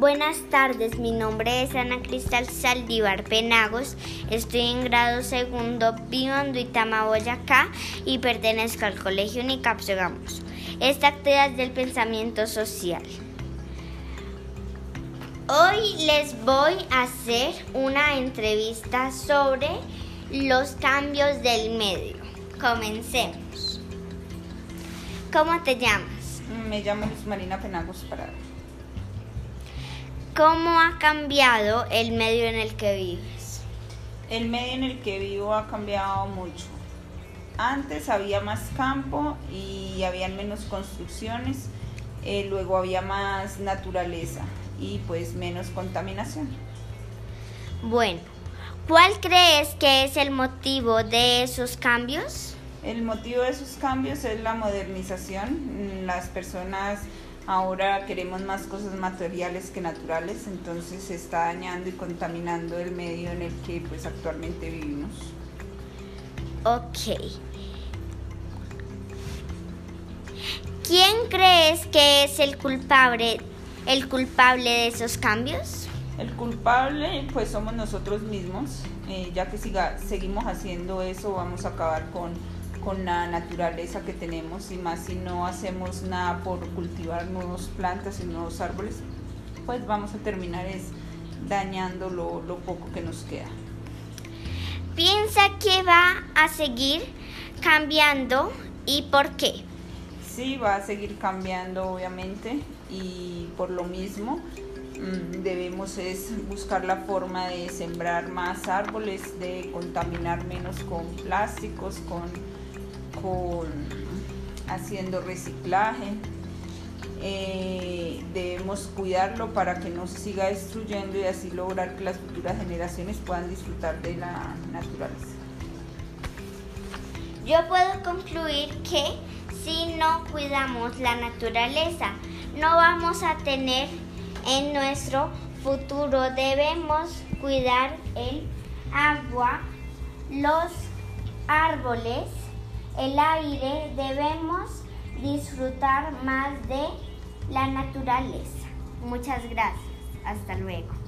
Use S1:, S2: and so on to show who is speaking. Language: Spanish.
S1: Buenas tardes, mi nombre es Ana Cristal Saldívar Penagos, estoy en grado segundo, vivo en Duitama, Boyacá y pertenezco al Colegio Unicap Gamos. Esta actividad es del pensamiento social. Hoy les voy a hacer una entrevista sobre los cambios del medio. Comencemos. ¿Cómo te llamas?
S2: Me llamo Luz Marina Penagos Parada.
S1: ¿Cómo ha cambiado el medio en el que vives?
S2: El medio en el que vivo ha cambiado mucho. Antes había más campo y había menos construcciones, eh, luego había más naturaleza y pues menos contaminación.
S1: Bueno, ¿cuál crees que es el motivo de esos cambios?
S2: El motivo de esos cambios es la modernización. Las personas Ahora queremos más cosas materiales que naturales, entonces se está dañando y contaminando el medio en el que pues actualmente vivimos.
S1: Ok. ¿Quién crees que es el culpable, el culpable de esos cambios?
S2: El culpable pues somos nosotros mismos, eh, ya que siga, seguimos haciendo eso vamos a acabar con con la naturaleza que tenemos y más si no hacemos nada por cultivar nuevas plantas y nuevos árboles, pues vamos a terminar es dañando lo, lo poco que nos queda.
S1: ¿Piensa que va a seguir cambiando y por qué?
S2: Sí, va a seguir cambiando obviamente y por lo mismo mm, debemos es buscar la forma de sembrar más árboles, de contaminar menos con plásticos, con con haciendo reciclaje. Eh, debemos cuidarlo para que no se siga destruyendo y así lograr que las futuras generaciones puedan disfrutar de la naturaleza.
S1: Yo puedo concluir que si no cuidamos la naturaleza, no vamos a tener en nuestro futuro. Debemos cuidar el agua, los árboles, el aire, debemos disfrutar más de la naturaleza. Muchas gracias. Hasta luego.